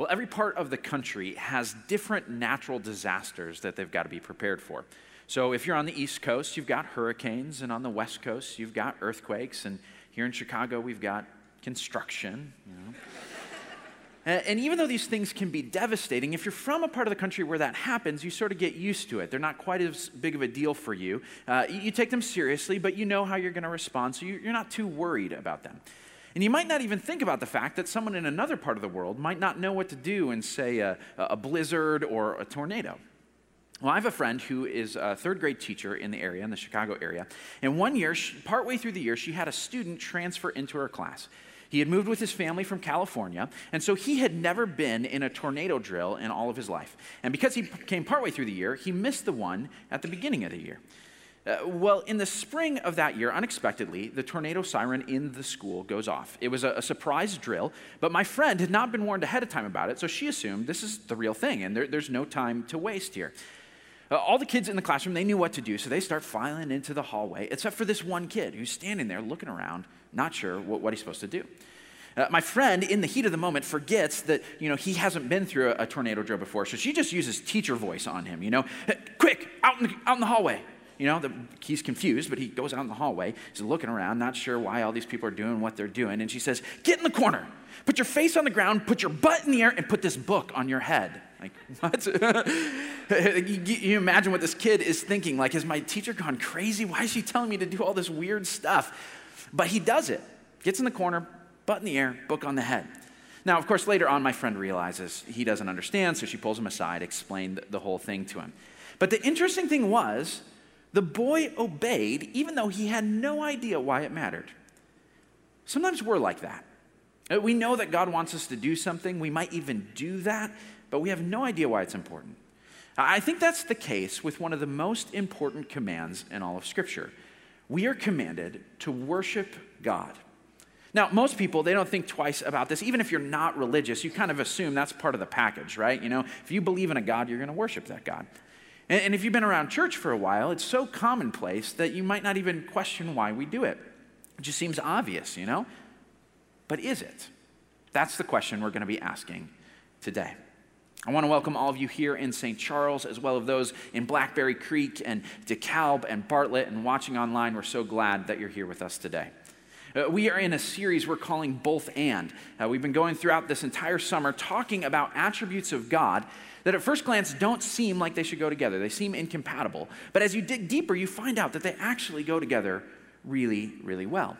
Well, every part of the country has different natural disasters that they've got to be prepared for. So if you're on the East Coast, you've got hurricanes, and on the West Coast, you've got earthquakes, and here in Chicago, we've got construction. You know. And even though these things can be devastating, if you're from a part of the country where that happens, you sort of get used to it. They're not quite as big of a deal for you. Uh, you take them seriously, but you know how you're going to respond, so you're not too worried about them. And you might not even think about the fact that someone in another part of the world might not know what to do in, say, a, a blizzard or a tornado. Well, I have a friend who is a third grade teacher in the area, in the Chicago area. And one year, partway through the year, she had a student transfer into her class. He had moved with his family from California, and so he had never been in a tornado drill in all of his life. And because he came partway through the year, he missed the one at the beginning of the year. Uh, well, in the spring of that year, unexpectedly, the tornado siren in the school goes off. It was a, a, surprise drill, but my friend had not been warned ahead of time about it, so she assumed this is the real thing, and there, there's no time to waste here. Uh, all the kids in the classroom, they knew what to do, so they start filing into the hallway, except for this one kid who's standing there looking around, not sure what, what he's supposed to do. Uh, my friend, in the heat of the moment, forgets that you know he hasn't been through a, a, tornado drill before, so she just uses teacher voice on him. You know, quick, out in the, out in the hallway. You know, the, he's confused, but he goes out in the hallway. He's looking around, not sure why all these people are doing what they're doing, and she says, "Get in the corner, put your face on the ground, put your butt in the air, and put this book on your head." Like, what? you, imagine what this kid is thinking. Like, has my teacher gone crazy? Why is she telling me to do all this weird stuff? But he does it. Gets in the corner, butt in the air, book on the head. Now, of course, later on, my friend realizes he doesn't understand, so she pulls him aside, explained the whole thing to him. But the interesting thing was, the boy obeyed, even though he had no idea why it mattered. Sometimes we're like that. Uh, we know that God wants us to do something, we might even do that, but we have no idea why it's important. I think that's the case with one of the most important commands in all of Scripture. We are commanded to worship God. Now, most people, they don't think twice about this. Even if you're not religious, you kind of assume that's part of the package, right? You know, if you believe in a God, you're going to worship that God. And, and if you've been around church for a while, it's so commonplace that you might not even question why we do it. It just seems obvious, you know? But is it? That's the question we're going to be asking today. I want to welcome all of you here in St. Charles, as well as those in Blackberry Creek and DeKalb and Bartlett and watching online. We're so glad that you're here with us today. Uh, we are in a series we're calling Both and. Uh, we've been going throughout this entire summer talking about attributes of God that at first glance don't seem like they should go together. They seem incompatible. But as you dig deeper, you find out that they actually go together really, really well.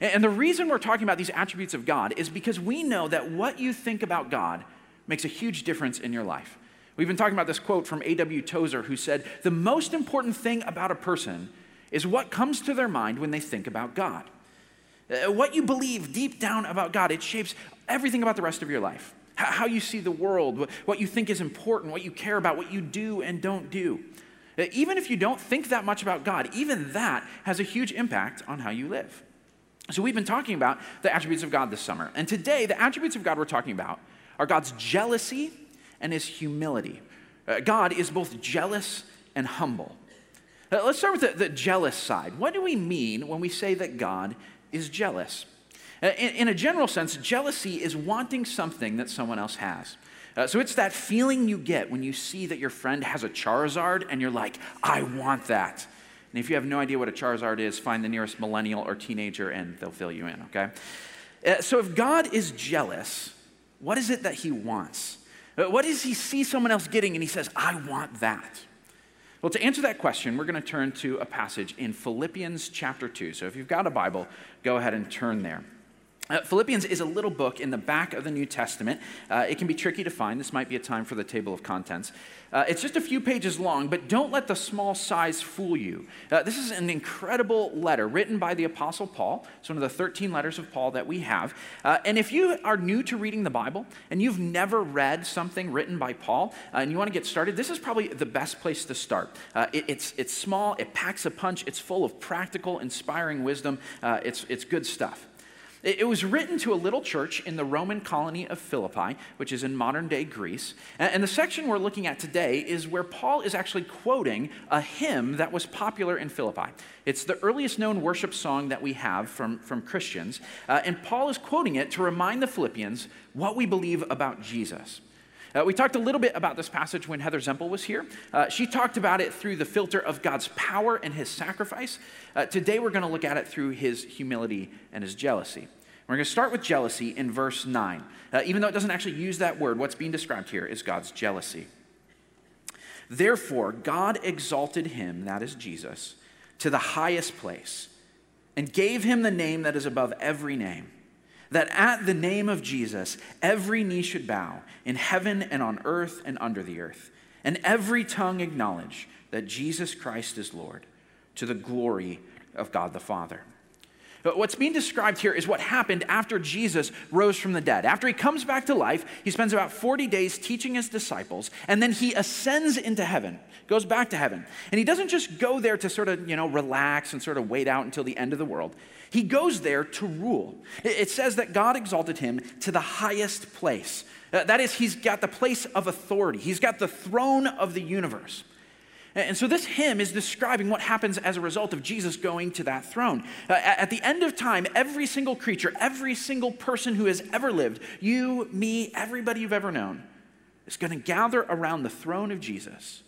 And, the reason we're talking about these attributes of God is because we know that what you think about God makes a huge difference in your life. We've been talking about this quote from A.W. Tozer, who said, The most important thing about a person is what comes to their mind when they think about God. Uh, what you believe deep down about God, it shapes everything about the rest of your life. How you see the world, what you think is important, what you care about, what you do and don't do. Uh, even if you don't think that much about God, even that has a huge impact on how you live. So, we've been talking about the attributes of God this summer. And today, the attributes of God we're talking about are God's jealousy and his humility. Uh, God is both jealous and humble. let's start with the, the jealous side. What do we mean when we say that God is jealous. Uh, in, in, a general sense, jealousy is wanting something that someone else has. Uh, so it's that feeling you get when you see that your friend has a Charizard and you're like, I want that. And if you have no idea what a Charizard is, find the nearest millennial or teenager and they'll fill you in, okay? Uh, so if God is jealous, what is it that he wants? Uh, what does he see someone else getting and he says, I want that? Well, to answer that question, we're going to turn to a passage in Philippians chapter 2. So if you've got a Bible, go ahead and turn there. Uh, Philippians is a little book in the back of the New Testament. Uh, it can be tricky to find. This might be a time for the table of contents. Uh, it's just a few pages long, but don't let the small size fool you. Uh, this is an incredible letter written by the Apostle Paul. It's one of the 13 letters of Paul that we have. Uh, and if you are new to reading the Bible and you've never read something written by Paul uh, and you want to get started, this is probably the best place to start. It, it's, it's small, it packs a punch, it's full of practical, inspiring wisdom. it's, it's good stuff. It was written to a little church in the Roman colony of Philippi, which is in modern day Greece. And the section we're looking at today is where Paul is actually quoting a hymn that was popular in Philippi. It's the earliest known worship song that we have from, from Christians. Uh, and Paul is quoting it to remind the Philippians what we believe about Jesus. Uh, we talked a little bit about this passage when Heather Zempel was here. Uh, she talked about it through the filter of God's power and his sacrifice. Uh, today, we're going to look at it through his humility and his jealousy. We're going to start with jealousy in verse 9. Uh, even though it doesn't actually use that word, what's being described here is God's jealousy. Therefore, God exalted him, that is Jesus, to the highest place and gave him the name that is above every name that at the name of Jesus, every knee should bow in heaven and on earth and under the earth, and every tongue acknowledge that Jesus Christ is Lord, to the glory of God the Father. But what's being described here is what happened after Jesus rose from the dead. After he comes back to life, he spends about 40 days teaching his disciples, and then he ascends into heaven, goes back to heaven. And he doesn't just go there to sort of, you know, relax and sort of wait out until the end of the world. He goes there to rule. It says that God exalted him to the highest place. That is, he's got the place of authority, he's got the throne of the universe. And so this hymn is describing what happens as a result of Jesus going to that throne. Uh, at the end of time, every single creature, every single person who has ever lived, you, me, everybody you've ever known, is going to gather around the throne of Jesus.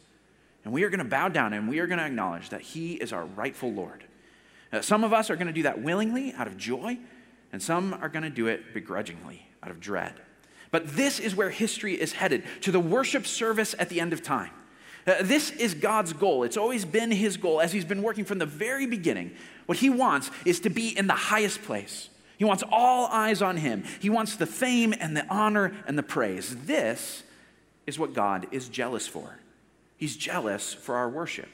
And we are going to bow down and we are going to acknowledge that he is our rightful Lord. Uh, some of us are going to do that willingly out of joy, and some are going to do it begrudgingly out of dread. But this is where history is headed to the worship service at the end of time. Uh, this is God's goal. It's always been His goal as He's been working from the very beginning. What He wants is to be in the highest place. He wants all eyes on Him. He wants the fame and the honor and the praise. This is what God is jealous for. He's jealous for our worship.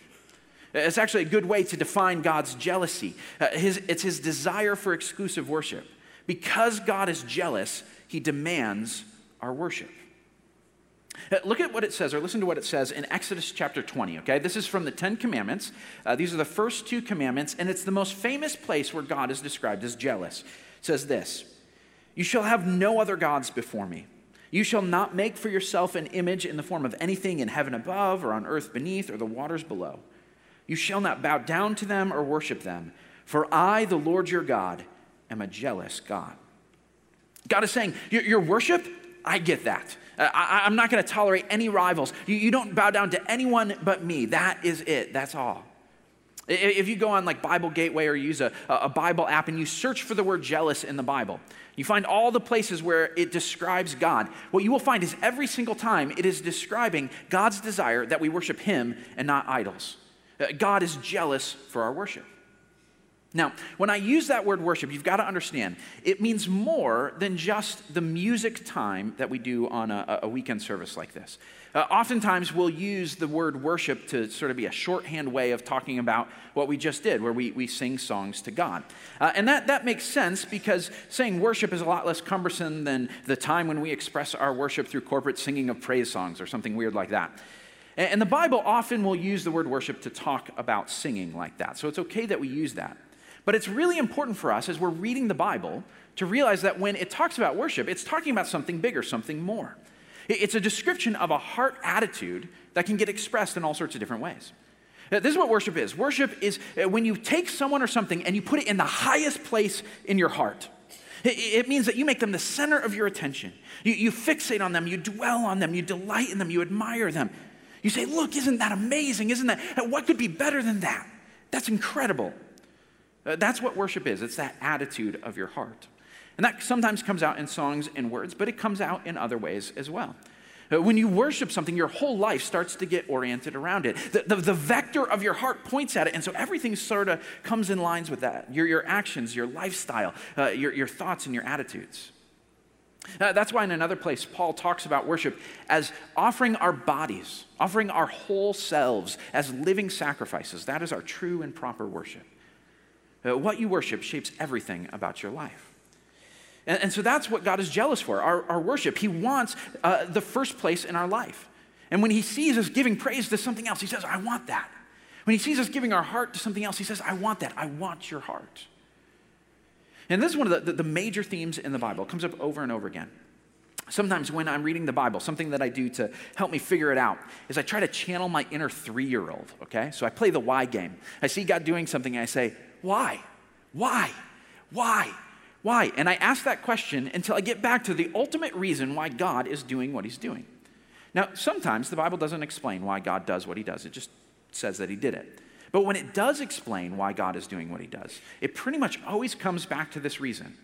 It's actually a good way to define God's jealousy. Uh, it's His desire for exclusive worship. Because God is jealous, He demands our worship. Uh, look at what it says, or listen to what it says in Exodus chapter 20, okay? This is from the Ten Commandments. Uh, these are the first two commandments, and it's the most famous place where God is described as jealous. It says this You shall have no other gods before me. You shall not make for yourself an image in the form of anything in heaven above, or on earth beneath, or the waters below. You shall not bow down to them or worship them, for I, the Lord your God, am a jealous God. God is saying, Your, your worship, I get that. Uh, I, am not going to tolerate any rivals. You, you don't bow down to anyone but me. That is it. That's all. If you go on like Bible Gateway or use a, a Bible app and you search for the word jealous in the Bible, you find all the places where it describes God. What you will find is every single time it is describing God's desire that we worship Him and not idols. Uh, God is jealous for our worship. Now, when I use that word worship, you've got to understand it means more than just the music time that we do on a, a weekend service like this. Uh, oftentimes, we'll use the word worship to sort of be a shorthand way of talking about what we just did, where we, we sing songs to God. Uh, and that, that makes sense because saying worship is a lot less cumbersome than the time when we express our worship through corporate singing of praise songs or something weird like that. And, and the Bible often will use the word worship to talk about singing like that. So it's okay that we use that. But it's really important for us as we're reading the Bible to realize that when it talks about worship, it's talking about something bigger, something more. It's a description of a heart attitude that can get expressed in all sorts of different ways. This is what worship is worship is uh, when you take someone or something and you put it in the highest place in your heart. It means that you make them the center of your attention. You, you fixate on them, you dwell on them, you delight in them, you admire them. You say, Look, isn't that amazing? Isn't that, what could be better than that? That's incredible. Uh, that's what worship is it's that attitude of your heart. And that sometimes comes out in songs and words, but it comes out in other ways as well. Uh, when you worship something, your whole life starts to get oriented around it. The, the, the, vector of your heart points at it, and so everything sort of comes in lines with that your, your actions, your lifestyle, uh, your, your thoughts, and your attitudes. Uh, that's why in another place, Paul talks about worship as offering our bodies, offering our whole selves as living sacrifices. That is our true and proper worship. Uh, what you worship shapes everything about your life. And, and so that's what God is jealous for our, our worship. He wants uh, the first place in our life. And when He sees us giving praise to something else, He says, I want that. When He sees us giving our heart to something else, He says, I want that. I want your heart. And this is one of the, the, major themes in the Bible. It comes up over and over again. Sometimes when I'm reading the Bible, something that I do to help me figure it out is I try to channel my inner three year old, okay? So I play the why game. I see God doing something and I say, why? Why? Why? Why? And I ask that question until I get back to the ultimate reason why God is doing what he's doing. Now, sometimes the Bible doesn't explain why God does what he does, it just says that he did it. But when it does explain why God is doing what he does, it pretty much always comes back to this reason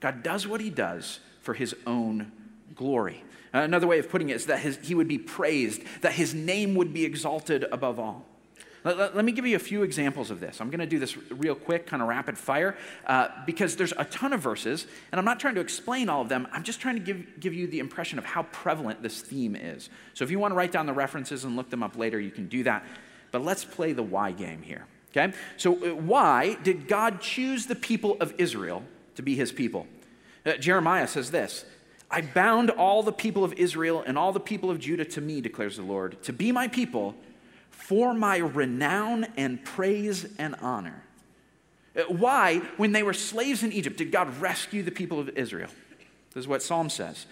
God does what he does for his own glory. Another way of putting it is that his, he would be praised, that his name would be exalted above all. Let, let, let me give you a few examples of this. I'm going to do this real quick, kind of rapid fire, uh, because there's a ton of verses, and I'm not trying to explain all of them. I'm just trying to give, give you the impression of how prevalent this theme is. So if you want to write down the references and look them up later, you can do that. But let's play the why game here. Okay? So, uh, why did God choose the people of Israel to be his people? Uh, Jeremiah says this I bound all the people of Israel and all the people of Judah to me, declares the Lord, to be my people for my renown and praise and honor. Uh, why, when they were slaves in Egypt, did God rescue the people of Israel? This is what Psalm says.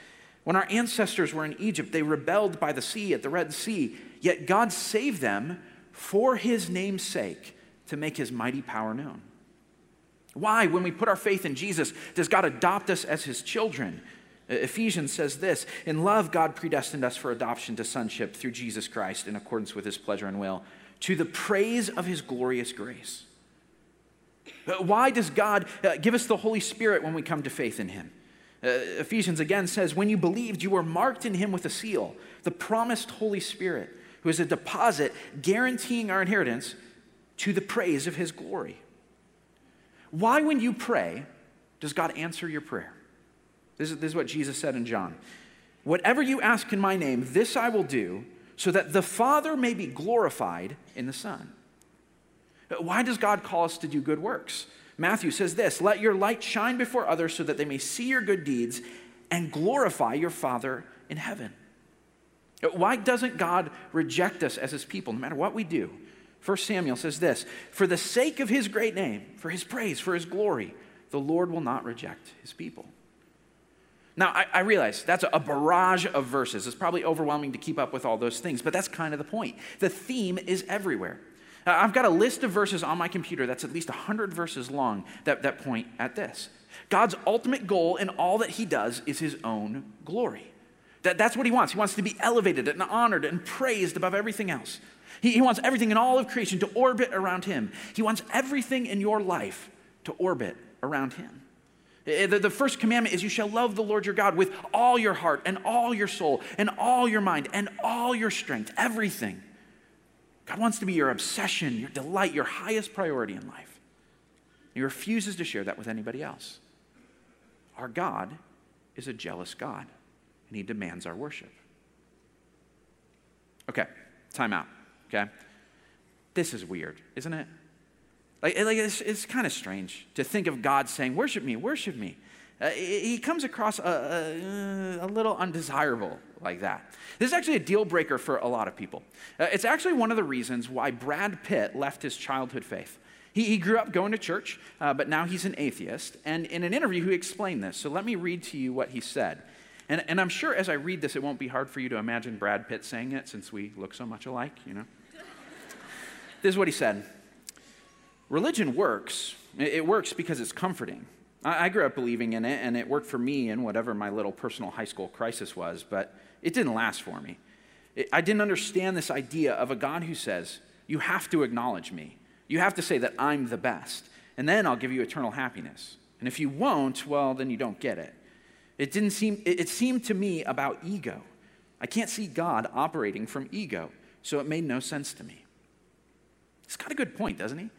When our ancestors were in Egypt, they rebelled by the sea at the Red Sea, yet God saved them for his name's sake to make his mighty power known. Why, when we put our faith in Jesus, does God adopt us as his children? Ephesians says this In love, God predestined us for adoption to sonship through Jesus Christ in accordance with his pleasure and will, to the praise of his glorious grace. Why does God uh, give us the Holy Spirit when we come to faith in him? Uh, Ephesians again says, When you believed, you were marked in him with a seal, the promised Holy Spirit, who is a deposit guaranteeing our inheritance to the praise of his glory. Why, when you pray, does God answer your prayer? This is, this is what Jesus said in John. Whatever you ask in my name, this I will do, so that the Father may be glorified in the Son. Why does God call us to do good works? Matthew says this Let your light shine before others so that they may see your good deeds and glorify your Father in heaven. Why doesn't God reject us as his people, no matter what we do? 1 Samuel says this For the sake of his great name, for his praise, for his glory, the Lord will not reject his people. Now, I, I, realize that's a barrage of verses. It's probably overwhelming to keep up with all those things, but that's kind of the point. The theme is everywhere. Uh, I've got a list of verses on my computer that's at least 100 verses long that, that point at this. God's ultimate goal in all that he does is his own glory. That, that's what he wants. He wants to be elevated and honored and praised above everything else. He, he wants everything in all of creation to orbit around him. He wants everything in your life to orbit around him. Eh, the, the first commandment is you shall love the Lord your God with all your heart and all your soul and all your mind and all your strength, everything. God wants to be your obsession, your delight, your highest priority in life. He refuses to share that with anybody else. Our God is a jealous God, and He demands our worship. Okay, time out, okay? This is weird, isn't it? Like, like it's, it's kind of strange to think of God saying, Worship me, worship me. Uh, he comes across a, a, a, little undesirable like that. This is actually a deal breaker for a lot of people. Uh, it's actually one of the reasons why Brad Pitt left his childhood faith. He, he grew up going to church, uh, but now he's an atheist. And in an interview, he explained this. So let me read to you what he said. And, and I'm sure as I read this, it won't be hard for you to imagine Brad Pitt saying it since we look so much alike, you know? this is what he said religion works. It works because it's comforting. I grew up believing in it, and it worked for me in whatever my little personal high school crisis was, but it didn't last for me. I didn't understand this idea of a God who says, You have to acknowledge me. You have to say that I'm the best, and then I'll give you eternal happiness. And if you won't, well, then you don't get it. It didn't seem, it seemed to me about ego. I can't see God operating from ego, so it made no sense to me. He's got a good point, doesn't he?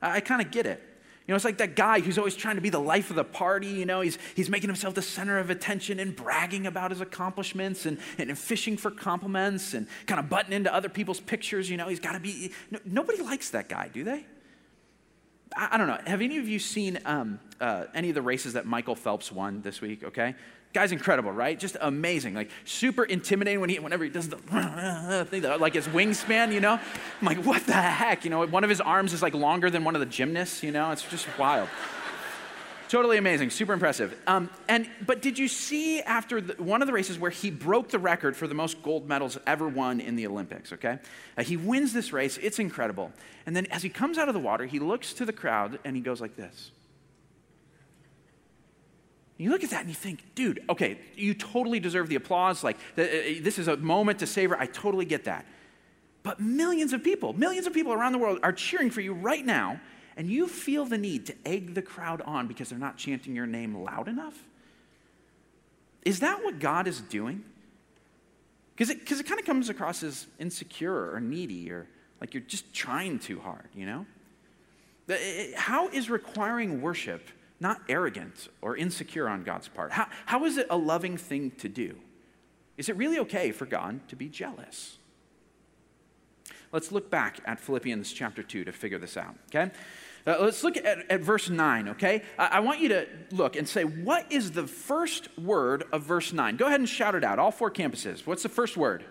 I, kind of get it. You know, it's like that guy who's always trying to be the life of the party. You know, he's, he's making himself the center of attention and bragging about his accomplishments and, and fishing for compliments and kind of butting into other people's pictures. You know, he's got to be. No, nobody likes that guy, do they? I, I, don't know. Have any of you seen um, uh, any of the races that Michael Phelps won this week? Okay. Guy's incredible, right? Just amazing. Like super intimidating when he, whenever he does the thing, like his wingspan, you know? I'm like, what the heck? You know, one of his arms is like longer than one of the gymnasts, you know? It's just wild. totally amazing, super impressive. Um, and but did you see after the, one of the races where he broke the record for the most gold medals ever won in the Olympics? Okay, uh, he wins this race. It's incredible. And then as he comes out of the water, he looks to the crowd and he goes like this. You look at that and you think, dude, okay, you totally deserve the applause. Like, uh, uh, this is a moment to savor. I totally get that. But millions of people, millions of people around the world are cheering for you right now, and you feel the need to egg the crowd on because they're not chanting your name loud enough? Is that what God is doing? Because it, cause it kind of comes across as insecure or needy or like you're just trying too hard, you know? Uh, uh, how is requiring worship not arrogant or insecure on God's part? How, how is it a loving thing to do? Is it really okay for God to be jealous? Let's look back at Philippians chapter 2 to figure this out, okay? Uh, let's look at, at, verse 9, okay? I, I, want you to look and say, what is the first word of verse 9? Go ahead and shout it out, all four campuses. What's the first word?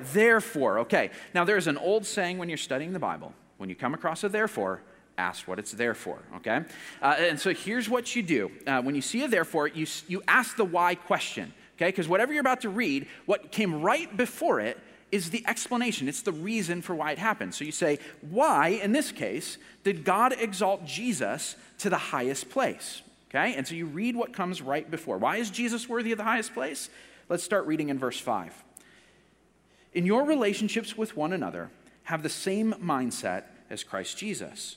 Therefore, therefore okay. Now, there's an old saying when you're studying the Bible when you come across a therefore, ask what it's there for, okay? Uh, and so here's what you do. Uh, when you see a therefore, you, you ask the why question, okay? Because whatever you're about to read, what came right before it is the explanation. It's the reason for why it happened. So you say, why, in this case, did God exalt Jesus to the highest place? Okay? And so you read what comes right before. Why is Jesus worthy of the highest place? Let's start reading in verse 5. In your relationships with one another, have the same mindset as Christ Jesus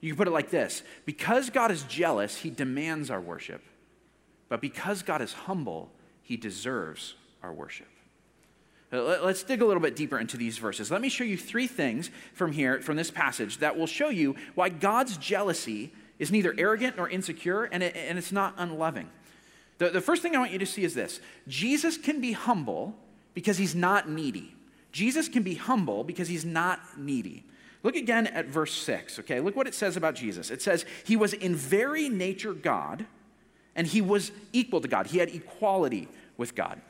You can put it like this because God is jealous, he demands our worship. But because God is humble, he deserves our worship. Uh, let's dig a little bit deeper into these verses. Let me show you three things from here, from this passage, that will show you why God's jealousy is neither arrogant nor insecure, and, it, and it's not unloving. The, the first thing I want you to see is this Jesus can be humble because he's not needy. Jesus can be humble because he's not needy. Look again at verse 6, okay? Look what it says about Jesus. It says, He was in very nature God, and He was equal to God. He had equality with God.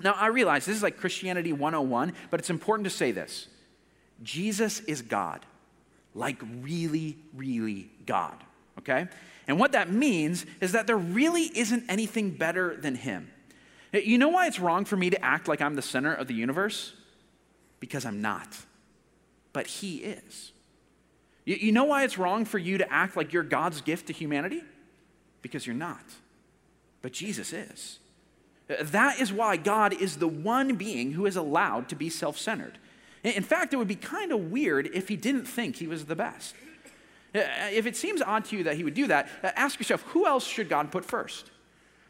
Now, I realize this is like Christianity 101, but it's important to say this Jesus is God, like really, really God, okay? And what that means is that there really isn't anything better than Him. You know why it's wrong for me to act like I'm the center of the universe? Because I'm not but He is. You, you know why it's wrong for you to act like you're God's gift to humanity? Because you're not, but Jesus is. That is why God is the one being who is allowed to be self centered. In fact, it would be kind of weird if he didn't think he was the best. Uh, uh, if it seems odd to you that he would do that, uh, ask yourself who else should God put first?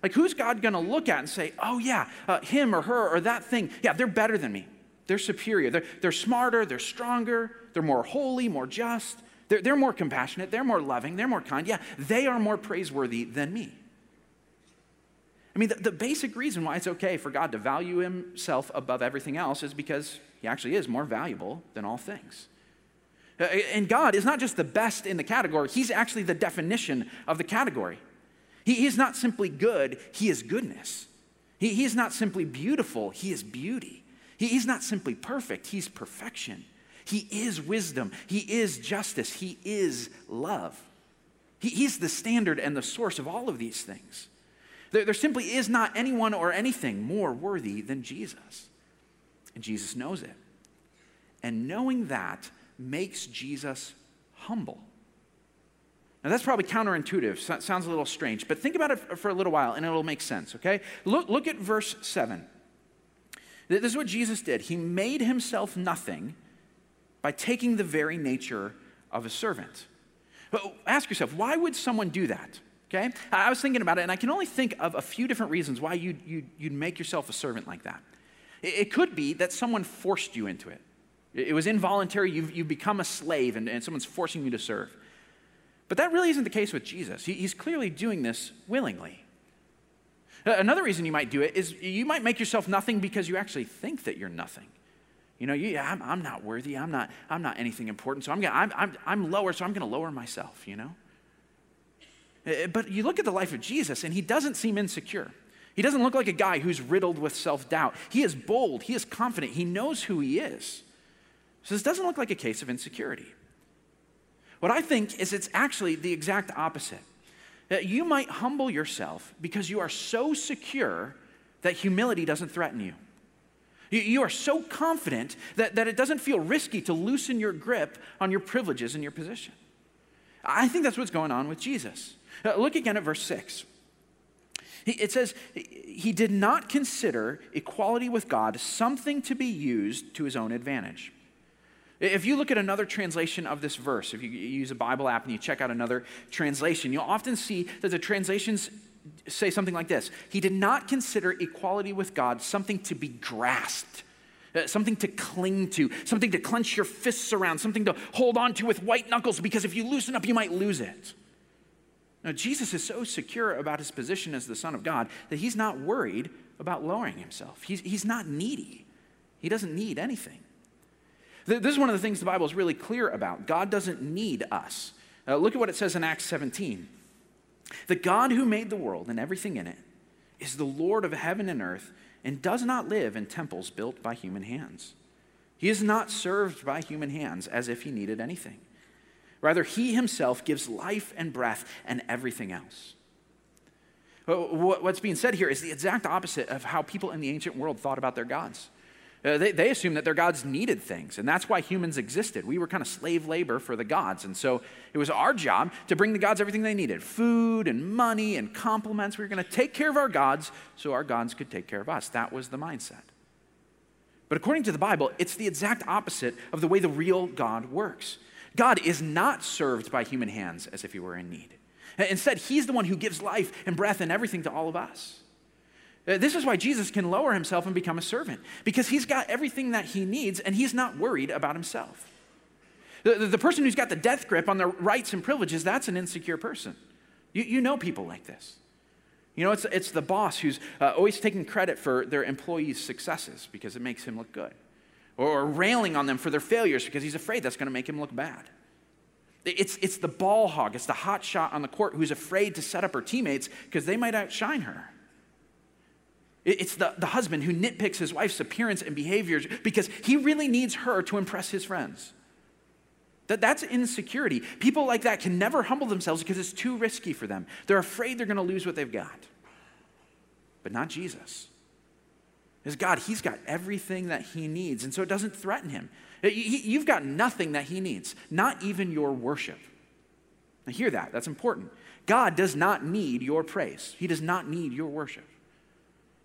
Like, who's God going to look at and say, oh, yeah, uh, him or her or that thing, yeah, they're better than me? They're superior. They're, they're smarter, they're stronger, they're more holy, more just, they're, they're more compassionate, they're more loving, they're more kind. Yeah, they are more praiseworthy than me. I mean, the, the basic reason why it's okay for God to value himself above everything else is because he actually is more valuable than all things. Uh, and God is not just the best in the category, He's actually the definition of the category. He is not simply good, He is goodness. He, he is not simply beautiful, He is beauty. He's not simply perfect, he's perfection. He is wisdom, he is justice, he is love. He, he's the standard and the source of all of these things. There, there simply is not anyone or anything more worthy than Jesus. And Jesus knows it. And knowing that makes Jesus humble. Now, that's probably counterintuitive. sounds a little strange, but think about it for a little while and it'll make sense, okay? Look, look at verse 7. This is what Jesus did. He made himself nothing by taking the very nature of a servant. But ask yourself, why would someone do that? Okay? I was thinking about it, and I can only think of a few different reasons why you'd, you'd, you'd make yourself a servant like that. It, could be that someone forced you into it. It, it was involuntary, you've, you've become a slave, and, and someone's forcing you to serve. But that really isn't the case with Jesus. He, he's clearly doing this willingly. Another reason you might do it is you might make yourself nothing because you actually think that you're nothing. You know, you, I'm, I'm not worthy. I'm not, I'm not anything important. So I'm, gonna, I'm, I'm, I'm lower, so I'm going to lower myself, you know? Eh, but you look at the life of Jesus, and he doesn't seem insecure. He doesn't look like a guy who's riddled with self doubt. He is bold, he is confident, he knows who he is. So this doesn't look like a case of insecurity. What I think is it's actually the exact opposite. That you might humble yourself because you are so secure that humility doesn't threaten you. You are so confident that, that it doesn't feel risky to loosen your grip on your privileges and your position. I think that's what's going on with Jesus. Uh, look again at verse 6. It says, He did not consider equality with God something to be used to his own advantage. If you look at another translation of this verse, if you use a Bible app and you check out another translation, you'll often see that the translations say something like this He did not consider equality with God something to be grasped, uh, something to cling to, something to clench your fists around, something to hold on to with white knuckles, because if you loosen up, you might lose it. Now, Jesus is so secure about his position as the Son of God that he's not worried about lowering himself. He's, he's not needy, he doesn't need anything. This is one of the things the Bible is really clear about. God doesn't need us. Uh, look at what it says in Acts 17. The God who made the world and everything in it is the Lord of heaven and earth and does not live in temples built by human hands. He is not served by human hands as if he needed anything. Rather, he himself gives life and breath and everything else. What's being said here is the exact opposite of how people in the ancient world thought about their gods. Uh, they, they assumed that their gods needed things, and that's why humans existed. We were kind of slave labor for the gods. And so it was our job to bring the gods everything they needed food and money and compliments. We were going to take care of our gods so our gods could take care of us. That was the mindset. But according to the Bible, it's the exact opposite of the way the real God works. God is not served by human hands as if he were in need. Instead, he's the one who gives life and breath and everything to all of us. Uh, this is why Jesus can lower himself and become a servant, because he's got everything that he needs and he's not worried about himself. The, the, person who's got the death grip on their rights and privileges, that's an insecure person. You, you know people like this. You know, it's, it's the boss who's uh, always taking credit for their employees' successes because it makes him look good or railing on them for their failures because he's afraid that's going to make him look bad. It's, it's the ball hog, it's the hot shot on the court who's afraid to set up her teammates because they might outshine her. It's the, the husband who nitpicks his wife's appearance and behaviors because he really needs her to impress his friends. That, that's insecurity. People like that can never humble themselves because it's too risky for them. They're afraid they're going to lose what they've got. But not Jesus. Is God, He's got everything that He needs, and so it doesn't threaten Him. You've got nothing that He needs, not even your worship. Now, hear that, that's important. God does not need your praise, He does not need your worship.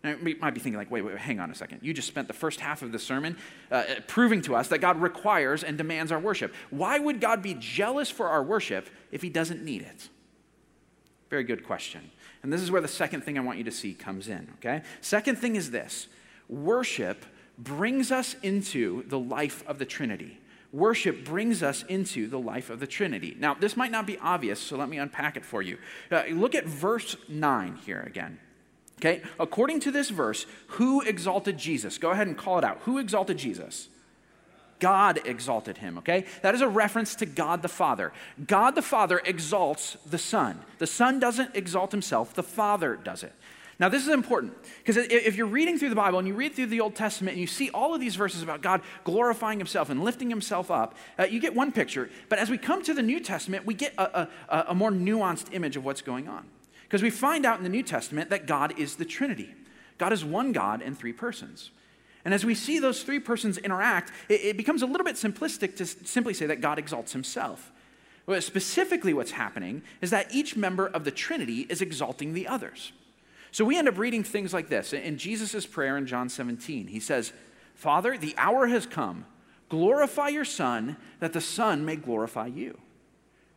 Now, you might be thinking, like, wait, wait, hang on a second. You just spent the first half of the sermon uh, proving to us that God requires and demands our worship. Why would God be jealous for our worship if He doesn't need it? Very good question. And this is where the second thing I want you to see comes in, okay? Second thing is this worship brings us into the life of the Trinity. Worship brings us into the life of the Trinity. Now, this might not be obvious, so let me unpack it for you. Uh, look at verse 9 here again. Okay, according to this verse, who exalted Jesus? Go ahead and call it out. Who exalted Jesus? God exalted him, okay? That is a reference to God the Father. God the Father exalts the Son. The Son doesn't exalt himself, the Father does it. Now, this is important because if you're reading through the Bible and you read through the Old Testament and you see all of these verses about God glorifying himself and lifting himself up, uh, you get one picture. But as we come to the New Testament, we get a, a, a more nuanced image of what's going on. Because we find out in the New Testament that God is the Trinity. God is one God in three persons. And as we see those three persons interact, it, it becomes a little bit simplistic to simply say that God exalts himself. Specifically, what's happening is that each member of the Trinity is exalting the others. So we end up reading things like this. In Jesus' prayer in John 17, he says, Father, the hour has come. Glorify your Son, that the Son may glorify you.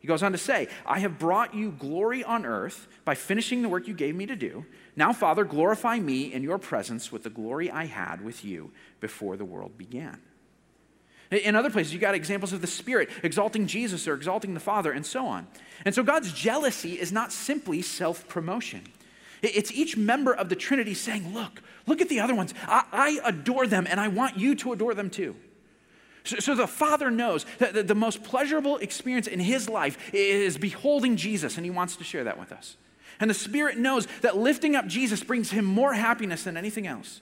He goes on to say, I have brought you glory on earth by finishing the work you gave me to do. Now, Father, glorify me in your presence with the glory I had with you before the world began. In other places, you got examples of the Spirit exalting Jesus or exalting the Father, and so on. And so God's jealousy is not simply self promotion. It's each member of the Trinity saying, Look, look at the other ones. I, I, adore them, and I want you to adore them too. So, so the Father knows that the, most pleasurable experience in his life is beholding Jesus, and he wants to share that with us. And the Spirit knows that lifting up Jesus brings him more happiness than anything else.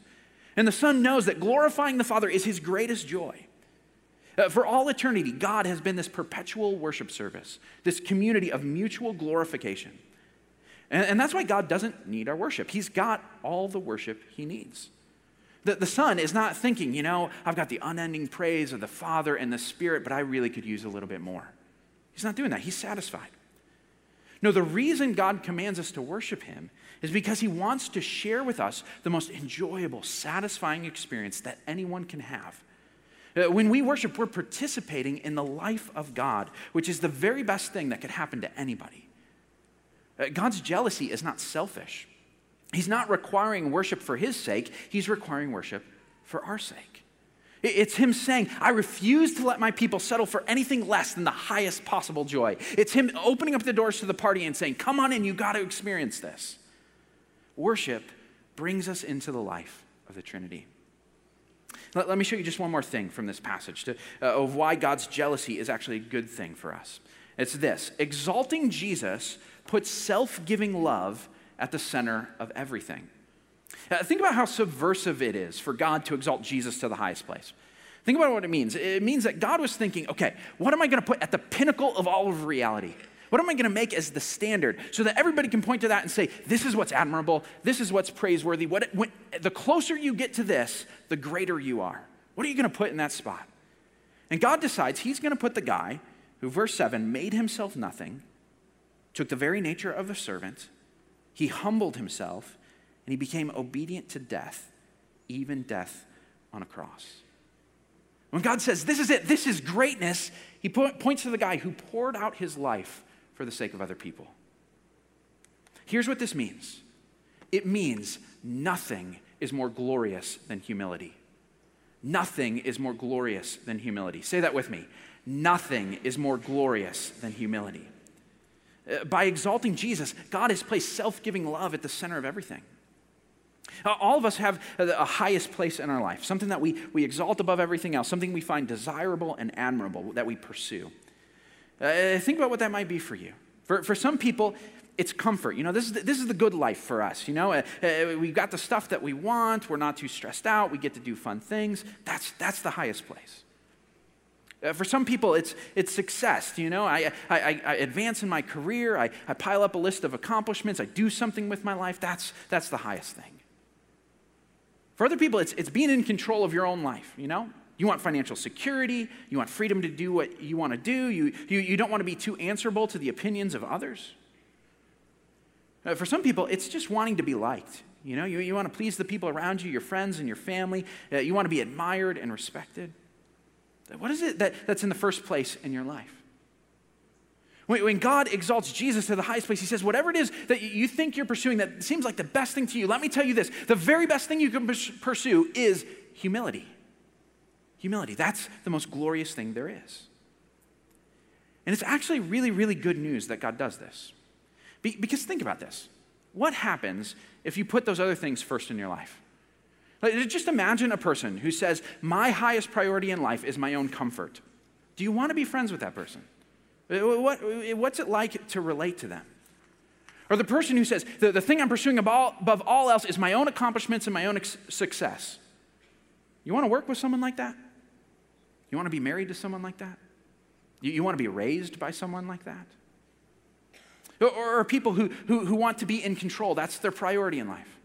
And the Son knows that glorifying the Father is his greatest joy. Uh, for all eternity, God has been this perpetual worship service, this community of mutual glorification. And, and that's why God doesn't need our worship. He's got all the worship he needs. The, the Son is not thinking, you know, I've got the unending praise of the Father and the Spirit, but I really could use a little bit more. He's not doing that. He's satisfied. No, the reason God commands us to worship Him is because He wants to share with us the most enjoyable, satisfying experience that anyone can have. Uh, when we worship, we're participating in the life of God, which is the very best thing that could happen to anybody. Uh, God's jealousy is not selfish. He's not requiring worship for his sake, he's requiring worship for our sake. It's him saying, I refuse to let my people settle for anything less than the highest possible joy. It's him opening up the doors to the party and saying, Come on in, you got to experience this. Worship brings us into the life of the Trinity. Let, let me show you just one more thing from this passage to, uh, of why God's jealousy is actually a good thing for us. It's this exalting Jesus puts self giving love at the center of everything. Uh, think about how subversive it is for God to exalt Jesus to the highest place. Think about what it means. It means that God was thinking, okay, what am I going to put at the pinnacle of all of reality? What am I going to make as the standard so that everybody can point to that and say, this is what's admirable, this is what's praiseworthy? What, when, the closer you get to this, the greater you are. What are you going to put in that spot? And God decides He's going to put the guy who, verse 7, made himself nothing, took the very nature of a servant, he humbled himself, and he became obedient to death, even death on a cross. When God says, This is it, this is greatness, he points to the guy who poured out his life for the sake of other people. Here's what this means it means nothing is more glorious than humility. Nothing is more glorious than humility. Say that with me. Nothing is more glorious than humility. Uh, by exalting Jesus, God has placed self giving love at the center of everything. Uh, all of us have a highest place in our life, something that we, we exalt above everything else, something we find desirable and admirable that we pursue. Uh, think about what that might be for you. For, for some people, it's comfort. You know, this is the, this is the good life for us. You know, uh, uh, we've got the stuff that we want. We're not too stressed out. We get to do fun things. That's, that's the highest place. Uh, for some people, it's, it's success. You know, I, I, I advance in my career. I, I pile up a list of accomplishments. I do something with my life. That's, that's the highest thing. For other people, it's, it's being in control of your own life, you know? You want financial security. You want freedom to do what you want to do. You, you, you don't want to be too answerable to the opinions of others. Uh, for some people, it's just wanting to be liked. You know, you, you want to please the people around you, your friends and your family. Uh, you want to be admired and respected. What is it that, that's in the first place in your life? When, when God exalts Jesus to the highest place, he says, whatever it is that you think you're pursuing that seems like the best thing to you, let me tell you this the very best thing you can pursue is humility. Humility. That's the most glorious thing there is. And it's actually really, really good news that God does this. Be- because think about this. What happens if you put those other things first in your life? Like, just imagine a person who says, My highest priority in life is my own comfort. Do you want to be friends with that person? Uh, what, what's it like to relate to them? Or the person who says, The, the thing I'm pursuing above all, above all else is my own accomplishments and my own ex- success. You want to work with someone like that? You want to be married to someone like that? You, you want to be raised by someone like that? Or, or people who, who, who want to be in control, that's their priority in life.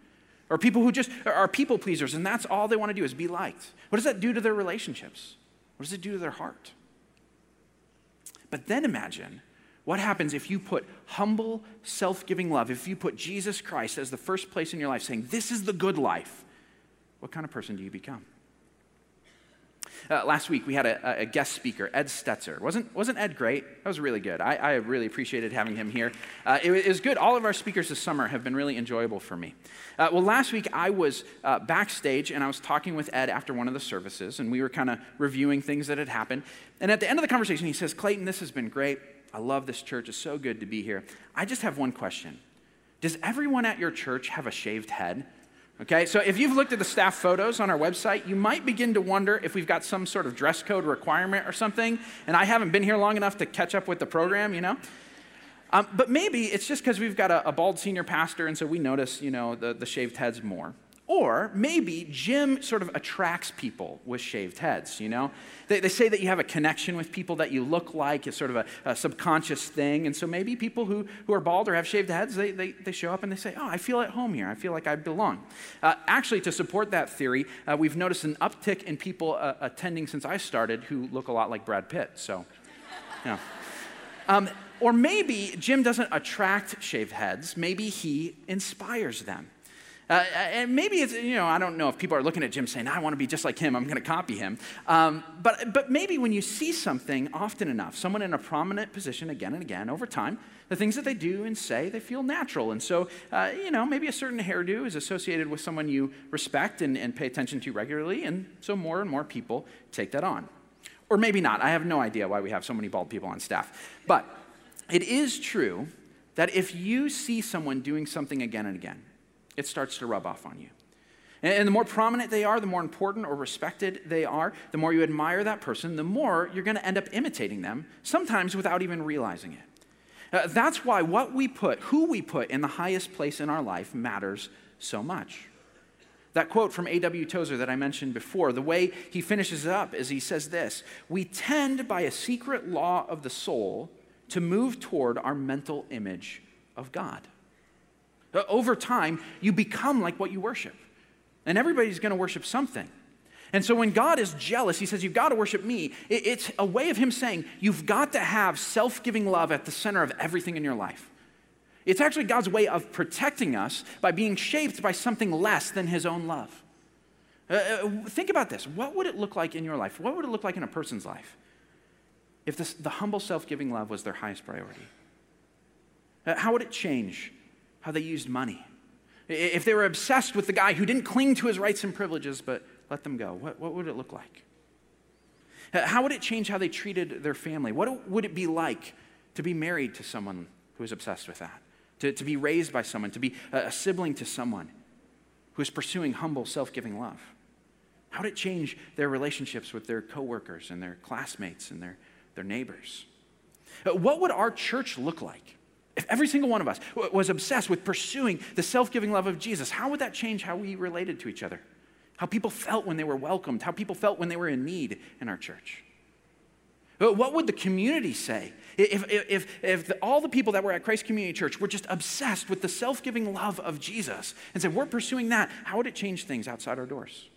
Or people who just are people pleasers and that's all they want to do is be liked. What does that do to their relationships? What does it do to their heart? But then imagine what happens if you put humble, self giving love, if you put Jesus Christ as the first place in your life, saying, This is the good life. What kind of person do you become? Uh, last week we had a, a, guest speaker, Ed Stetzer. Wasn't, wasn't Ed great? That was really good. I, I really appreciated having him here. Uh, it, it, was good. All of our speakers this summer have been really enjoyable for me. Uh, well, last week I was uh, backstage and I was talking with Ed after one of the services, and we were kind of reviewing things that had happened. And at the end of the conversation, he says, Clayton, this has been great. I love this church. It's so good to be here. I just have one question Does everyone at your church have a shaved head? Okay, so if you've looked at the staff photos on our website, you might begin to wonder if we've got some sort of dress code requirement or something, and I haven't been here long enough to catch up with the program, you know? Um, but maybe it's just because we've got a, a, bald senior pastor, and so we notice, you know, the, the shaved heads more. Or maybe Jim sort of attracts people with shaved heads, you know? They, they say that you have a connection with people that you look like, it's sort of a, a, subconscious thing. And so maybe people who, who are bald or have shaved heads, they, they, they show up and they say, Oh, I feel at home here. I feel like I belong. Uh, actually, to support that theory, uh, we've noticed an uptick in people uh, attending since I started who look a lot like Brad Pitt. So, yeah. Um, or maybe Jim doesn't attract shaved heads, maybe he inspires them. Uh, and maybe it's, you know, I don't know if people are looking at Jim saying, I want to be just like him, I'm going to copy him. Um, but, but maybe when you see something often enough, someone in a prominent position again and again over time, the things that they do and say, they feel natural. And so, uh, you know, maybe a certain hairdo is associated with someone you respect and, and pay attention to regularly. And so more and more people take that on. Or maybe not. I have no idea why we have so many bald people on staff. But it is true that if you see someone doing something again and again, it starts to rub off on you. And the more prominent they are, the more important or respected they are, the more you admire that person, the more you're going to end up imitating them, sometimes without even realizing it. Uh, that's why what we put, who we put in the highest place in our life matters so much. That quote from A.W. Tozer that I mentioned before, the way he finishes it up is he says this We tend by a secret law of the soul to move toward our mental image of God. Uh, over time, you become like what you worship. And everybody's going to worship something. And so when God is jealous, he says, You've got to worship me. It's a way of him saying, You've got to have self giving love at the center of everything in your life. It's actually God's way of protecting us by being shaped by something less than his own love. Uh, uh think about this. What would it look like in your life? What would it look like in a person's life if this, the humble self giving love was their highest priority? Uh, how would it change how they used money. If they were obsessed with the guy who didn't cling to his rights and privileges but let them go, what, what would it look like? How would it change how they treated their family? What would it be like to be married to someone who is obsessed with that? To, to be raised by someone, to be a, sibling to someone who is pursuing humble, self giving love? How would it change their relationships with their coworkers and their classmates and their, their neighbors? What would our church look like if every single one of us was obsessed with pursuing the self giving love of Jesus, how would that change how we related to each other? How people felt when they were welcomed, how people felt when they were in need in our church? What would the community say if, if, if, if the, all the people that were at Christ Community Church were just obsessed with the self giving love of Jesus and said, We're pursuing that? How would it change things outside our doors?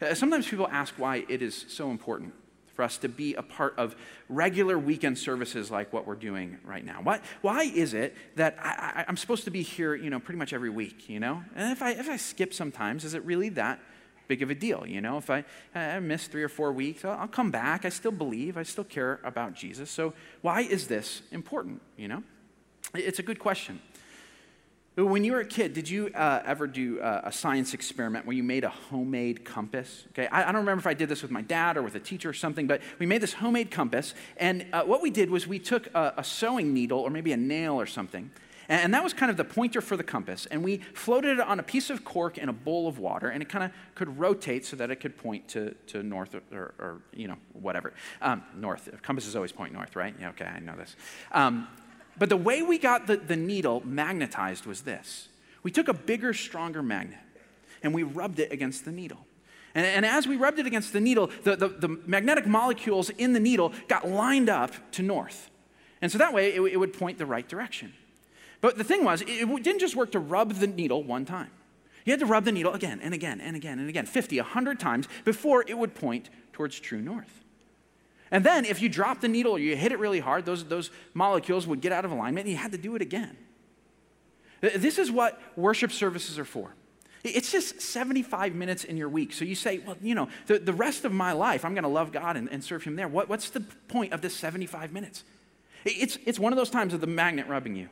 Uh, sometimes people ask why it is so important for us to be a part of regular weekend services like what we're doing right now. Why, why is it that I, am supposed to be here, you know, pretty much every week, you know? And if I, if I skip sometimes, is it really that big of a deal, you know? If I, I miss three or four weeks, I'll, I'll come back. I still believe. I still care about Jesus. So why is this important, you know? It's a good question. When you were a kid, did you uh, ever do uh, a science experiment where you made a homemade compass? Okay, I, I, don't remember if I did this with my dad or with a teacher or something, but we made this homemade compass, and uh, what we did was we took a, a, sewing needle or maybe a nail or something, and, and that was kind of the pointer for the compass, and we floated it on a piece of cork in a bowl of water, and it kind of could rotate so that it could point to, to north or, or, or you know, whatever. Um, north. Compasses always point north, right? Yeah, okay, I know this. Um, but the way we got the, the needle magnetized was this we took a bigger, stronger magnet and we rubbed it against the needle. And, and as we rubbed it against the needle, the, the, the, magnetic molecules in the needle got lined up to north. And so that way it, it would point the right direction. But the thing was, it didn't just work to rub the needle one time. You had to rub the needle again and again and again and again, 50, 100 times before it would point towards true north. And then if you drop the needle or you hit it really hard, those, those molecules would get out of alignment and you had to do it again. This is what worship services are for. It's just 75 minutes in your week. So you say, well, you know, the, the rest of my life, I'm going to love God and, and serve Him there. What, what's the point of this 75 minutes? It's, it's one of those times of the magnet rubbing you,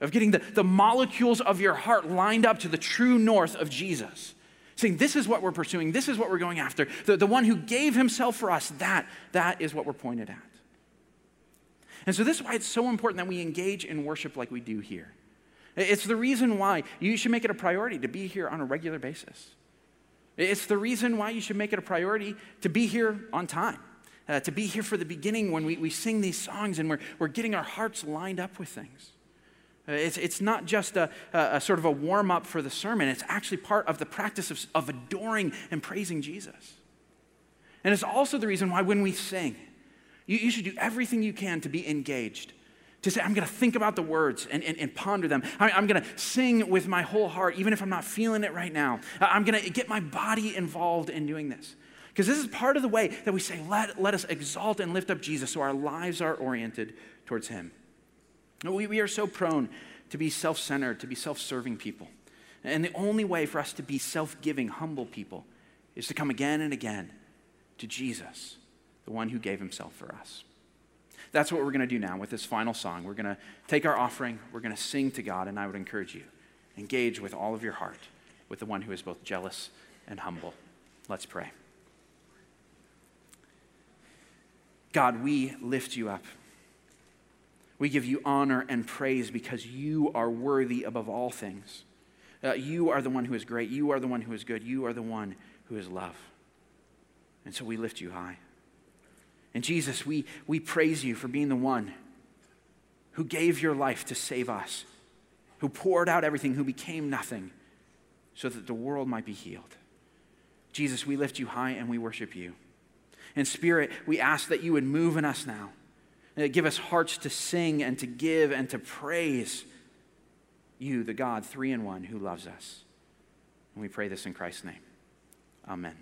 of getting the, the molecules of your heart lined up to the true north of Jesus. Saying, this is what we're pursuing, this is what we're going after. The, the one who gave himself for us, that, that is what we're pointed at. And so, this is why it's so important that we engage in worship like we do here. It's the reason why you should make it a priority to be here on a regular basis. It's the reason why you should make it a priority to be here on time, uh, to be here for the beginning when we, we sing these songs and we're, we're getting our hearts lined up with things. It's, it's not just a, a, a sort of a warm up for the sermon, it's actually part of the practice of, of adoring and praising Jesus. And it's also the reason why when we sing, you, you should do everything you can to be engaged. To say, I'm going to think about the words and, and, and ponder them. I, I'm going to sing with my whole heart, even if I'm not feeling it right now. I'm going to get my body involved in doing this. Because this is part of the way that we say, let, let us exalt and lift up Jesus so our lives are oriented towards Him. We, we are so prone to be self centered, to be self serving people. And the only way for us to be self giving, humble people is to come again and again to Jesus the one who gave himself for us. That's what we're going to do now with this final song. We're going to take our offering, we're going to sing to God, and I would encourage you engage with all of your heart with the one who is both jealous and humble. Let's pray. God, we lift you up. We give you honor and praise because you are worthy above all things. Uh, you are the one who is great. You are the one who is good. You are the one who is love. And so we lift you high. And Jesus, we, we praise you for being the one who gave your life to save us, who poured out everything, who became nothing, so that the world might be healed. Jesus, we lift you high and we worship you. In spirit, we ask that you would move in us now. Uh, give us hearts to sing and to give and to praise you, the God, three in one, who loves us. And we pray this in Christ's name. Amen.